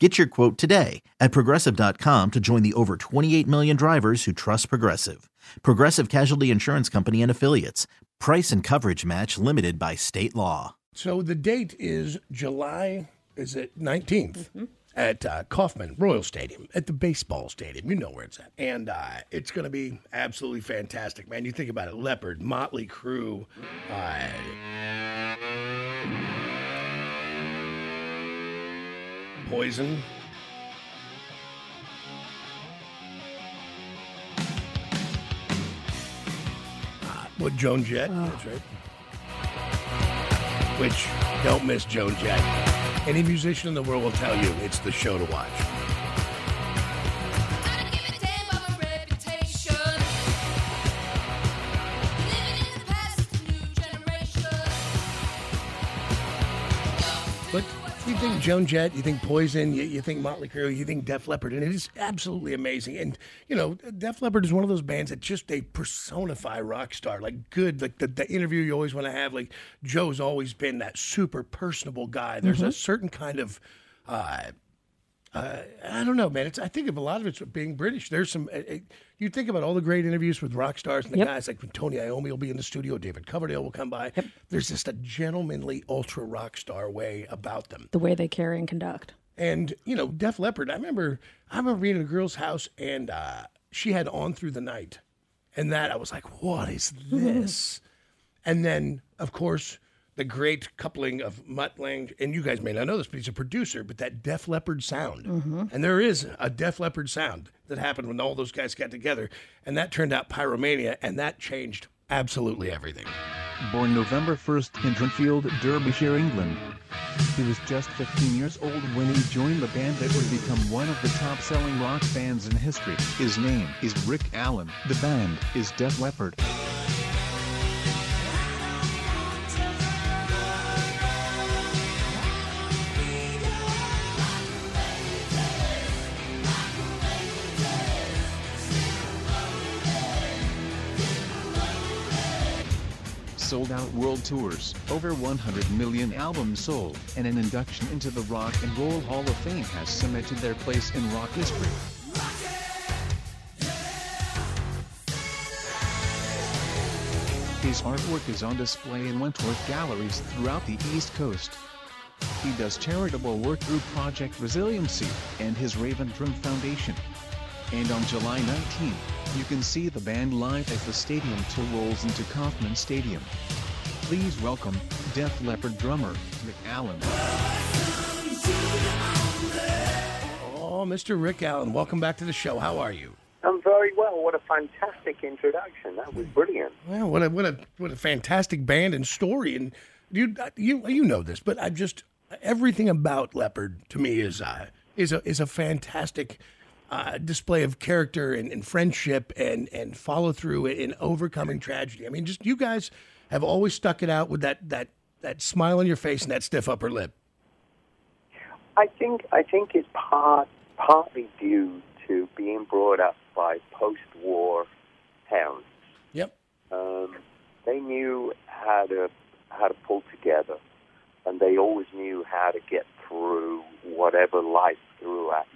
Get your quote today at progressive.com to join the over 28 million drivers who trust Progressive. Progressive Casualty Insurance Company and Affiliates. Price and coverage match limited by state law. So the date is July, is it 19th? At uh, Kauffman Royal Stadium, at the baseball stadium. You know where it's at. And uh, it's going to be absolutely fantastic, man. You think about it Leppard, Motley Crue, uh, Poison. Uh, what Joan Jett? That's right. Which don't miss Joan Jett. Any musician in the world will tell you it's the show to watch. But you think Joan Jett, you think Poison, you, you think Motley Crue, you think Def Leppard, and it is absolutely amazing. And you know, Def Leppard is one of those bands that just they personify rock star, like good, like the, the interview you always want to have. Like Joe's always been that super personable guy. There's a certain kind of. Uh, uh, I don't know, man. It's I think of a lot of it's being British. There's some. Uh, uh, you think about all the great interviews with rock stars and the Yep. guys like Tony Iommi will be in the studio, David Coverdale will come by. There's just a gentlemanly ultra rock star way about them. the way they carry and conduct. And you know, Def Leppard. I remember, I remember being in a girl's house and uh, she had "On Through the Night," and that I was like, "What is this?" and then, of course, the great coupling of Mutt Lange and you guys may not know this, but he's a producer. But that Def Leppard sound, mm-hmm. and there is a Def Leppard sound that happened when all those guys got together, and that turned out Pyromania, and that changed absolutely everything. Born November 1st in Dronfield, Derbyshire, England. He was just 15 years old when he joined the band that would become one of the top selling rock bands in history. His name is Rick Allen. The band is Def Leppard. Sold out world tours, over 100 million albums sold, and an induction into the Rock and Roll Hall of Fame has cemented their place in rock history. His artwork is on display in Wentworth galleries throughout the East Coast. He does charitable work through Project Resiliency and his Raven Drum Foundation. And on July 19th, you can see the band live as the stadium tour rolls into Kauffman Stadium. Please welcome Def Leppard drummer Rick Allen. Oh, Mr. Rick Allen, welcome back to the show. How are you? I'm very well. What a fantastic introduction. That was brilliant. Well, what a what a what a fantastic band and story. And you you you know this, but I just everything about Leppard to me is uh, is a is a fantastic uh, display of character and, and friendship and and follow through in overcoming tragedy. I mean, just you guys have always stuck it out with that that that smile on your face and that stiff upper lip. I think I think it's part partly due to being brought up by post-war parents. Yep. Um, they knew how to how to pull together, and they always knew how to get through whatever life threw at.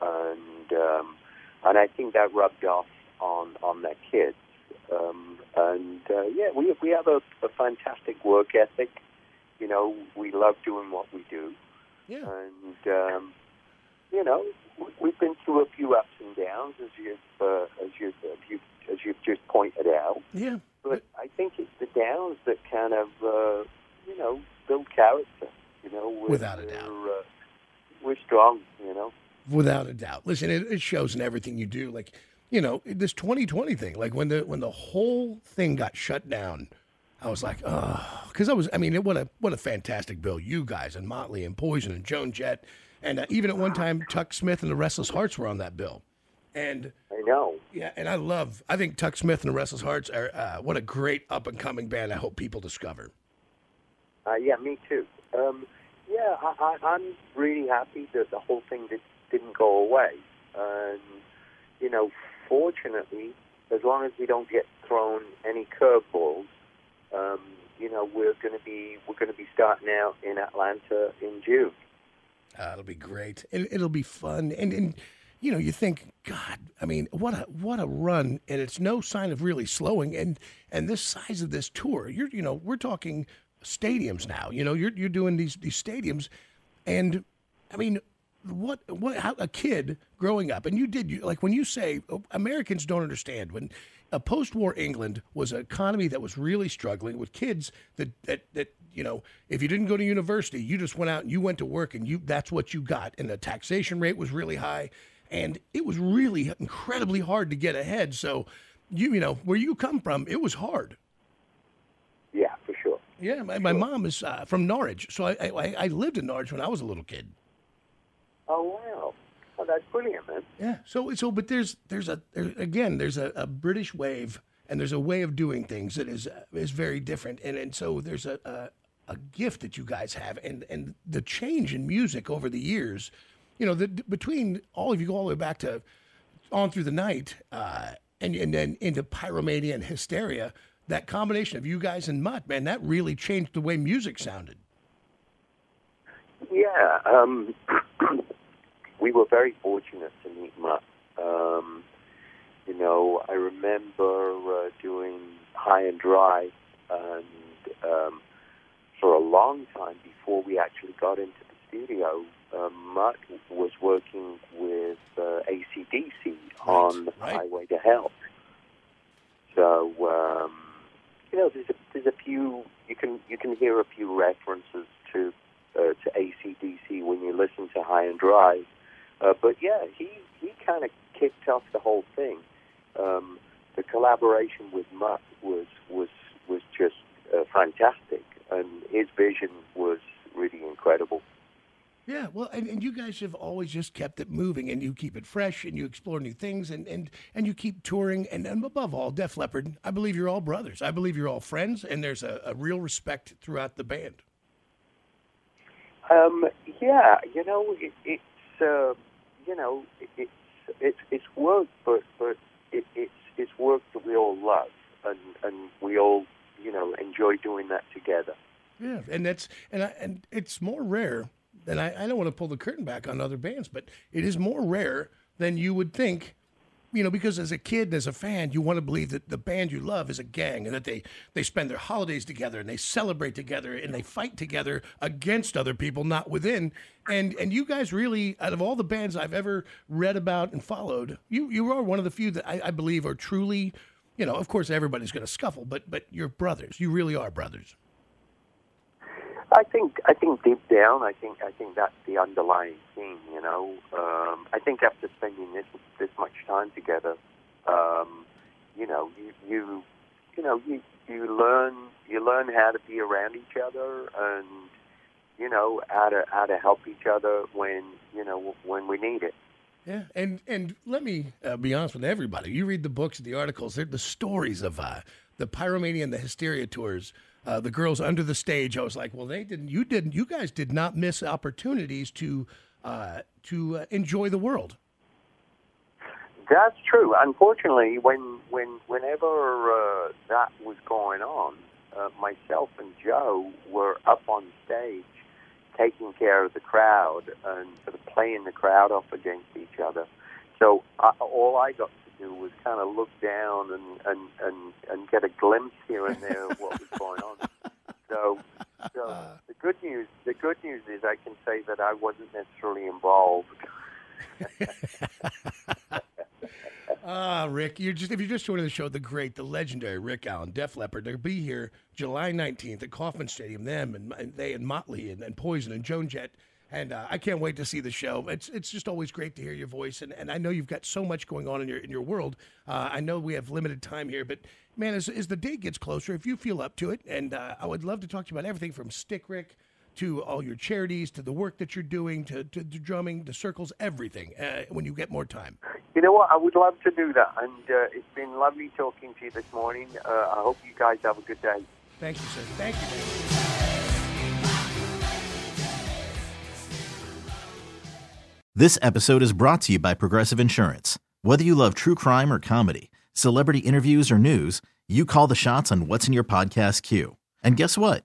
And um, and I think that rubbed off on on their kids. Um, and uh, yeah, we we have a, a fantastic work ethic. You know, we love doing what we do. Yeah. and um, you know, we- we've been through a few ups and downs, as you've uh, as you've as you've, as you've just pointed out. Yeah. But I think it's the downs that kind of, uh, you know, build character. You know, we're, Without a doubt. uh, we're strong. Without a doubt. Listen, it, it shows in everything you do. Like, you know, this 2020 thing, like when the when the whole thing got shut down, I was like, oh, because I was, I mean, what a what a fantastic bill. You guys and Motley and Poison and Joan Jett, and uh, even at one time, Tuk Smith and the Restless Hearts were on that bill. And I know. yeah, and I love, I think Tuk Smith and the Restless Hearts are uh, what a great up and coming band. I hope people discover. Uh, yeah, me too. Um, yeah, I, I, I'm really happy that the whole thing did, didn't go away. And you know, fortunately, as long as we don't get thrown any curveballs, um, you know, we're going to be we're going to be starting out in Atlanta in June. Uh, it'll be great. It, it'll be fun, and and you know, you think, God, I mean, what a what a run, and it's no sign of really slowing. And and this size of this tour, you're you know, we're talking stadiums now. You know, you're you're doing these these stadiums, and I mean, what what how a kid growing up, and you did you like when you say oh, Americans don't understand when. A post-war England was an economy that was really struggling with kids that, that that you know if you didn't go to university you just went out and you went to work and you that's what you got. And the taxation rate was really high and it was really incredibly hard to get ahead. So you you know where you come from it was hard. Yeah, for sure. yeah my, my mom is uh, from norwich. So I, I i lived in norwich when i was a little kid oh, that's brilliant, man. Yeah. So so but there's there's a there, again there's a, a British wave and there's a way of doing things that is uh, is very different and and so there's a, a a gift that you guys have and and the change in music over the years, you know, the between all of you go all the way back to on through the night uh, and and then into pyromania and hysteria. That combination of you guys and Mutt, man, that really changed the way music sounded. Yeah, um, we were very fortunate to meet Mutt. Um, you know, I remember uh, doing High and Dry, and um, for a long time before we actually got into the studio, uh, Mutt was working with uh, ACDC on right. Highway to Hell. So, um, you know, there's a, there's a few you can you can hear a few references to uh, to ACDC when you listen to High and Dry. Uh, but yeah, he he kind of kicked off the whole thing. Um, the collaboration with Mutt was was was just uh, fantastic, and his vision was really incredible. Yeah, well, and, and you guys have always just kept it moving, and you keep it fresh, and you explore new things, and and, and you keep touring, and, and above all, Def Leppard. I believe you're all brothers. I believe you're all friends, and there's a, a real respect throughout the band. Um, yeah, you know, it, uh, you know, it's it's it's work, but but it, it's it's work that we all love, and and we all you know enjoy doing that together. Yeah, and that's and I, and it's more rare than I, I don't want to pull the curtain back on other bands, but it is more rare than you would think. You know, because as a kid and as a fan, you want to believe that the band you love is a gang and that they, they spend their holidays together and they celebrate together and they fight together against other people, not within. And and you guys really, out of all the bands I've ever read about and followed, you you are one of the few that I, I believe are truly, you know, of course everybody's going to scuffle, but but you're brothers. You really are brothers. I think I think deep down, I think I think that's the underlying theme. You know, um, I think after spending this this much time together, um, you know, you you you know you you learn you learn how to be around each other and you know how to how to help each other when you know when we need it. Yeah, and and let me uh, be honest with everybody. You read the books, the articles, the stories of uh, the pyromania and the hysteria tours. Uh, the girls under the stage. I was like, well, they didn't. You didn't. You guys did not miss opportunities to uh, to uh, enjoy the world. That's true. Unfortunately, when when whenever uh, that was going on, uh, myself and Joe were up on stage taking care of the crowd and sort of playing the crowd off against each other. So uh, all I got to do was kind of look down and, and, and, and get a glimpse here and there of what was going on. So, so the good news is I can say that I wasn't necessarily involved. Ah, Rick, you're just if you're just joining the show, the great, the legendary Rick Allen, Def Leppard. They'll be here July 19th at Kauffman Stadium. Them and, and they and Motley and, and Poison and Joan Jett. And uh, I can't wait to see the show. It's it's just always great to hear your voice, and, and I know you've got so much going on in your in your world. Uh, I know we have limited time here, but man, as, as the date gets closer, if you feel up to it, and uh, I would love to talk to you about everything from Stick Rick to all your charities, to the work that you're doing, to, to, to drumming, to circles, everything. Uh, when you get more time. You know what? I would love to do that, and uh, it's been lovely talking to you this morning. Uh, I hope you guys have a good day. Thank you, sir. Thank you. Man. This episode is brought to you by Progressive Insurance. Whether you love true crime or comedy, celebrity interviews or news, you call the shots on what's in your podcast queue. And guess what?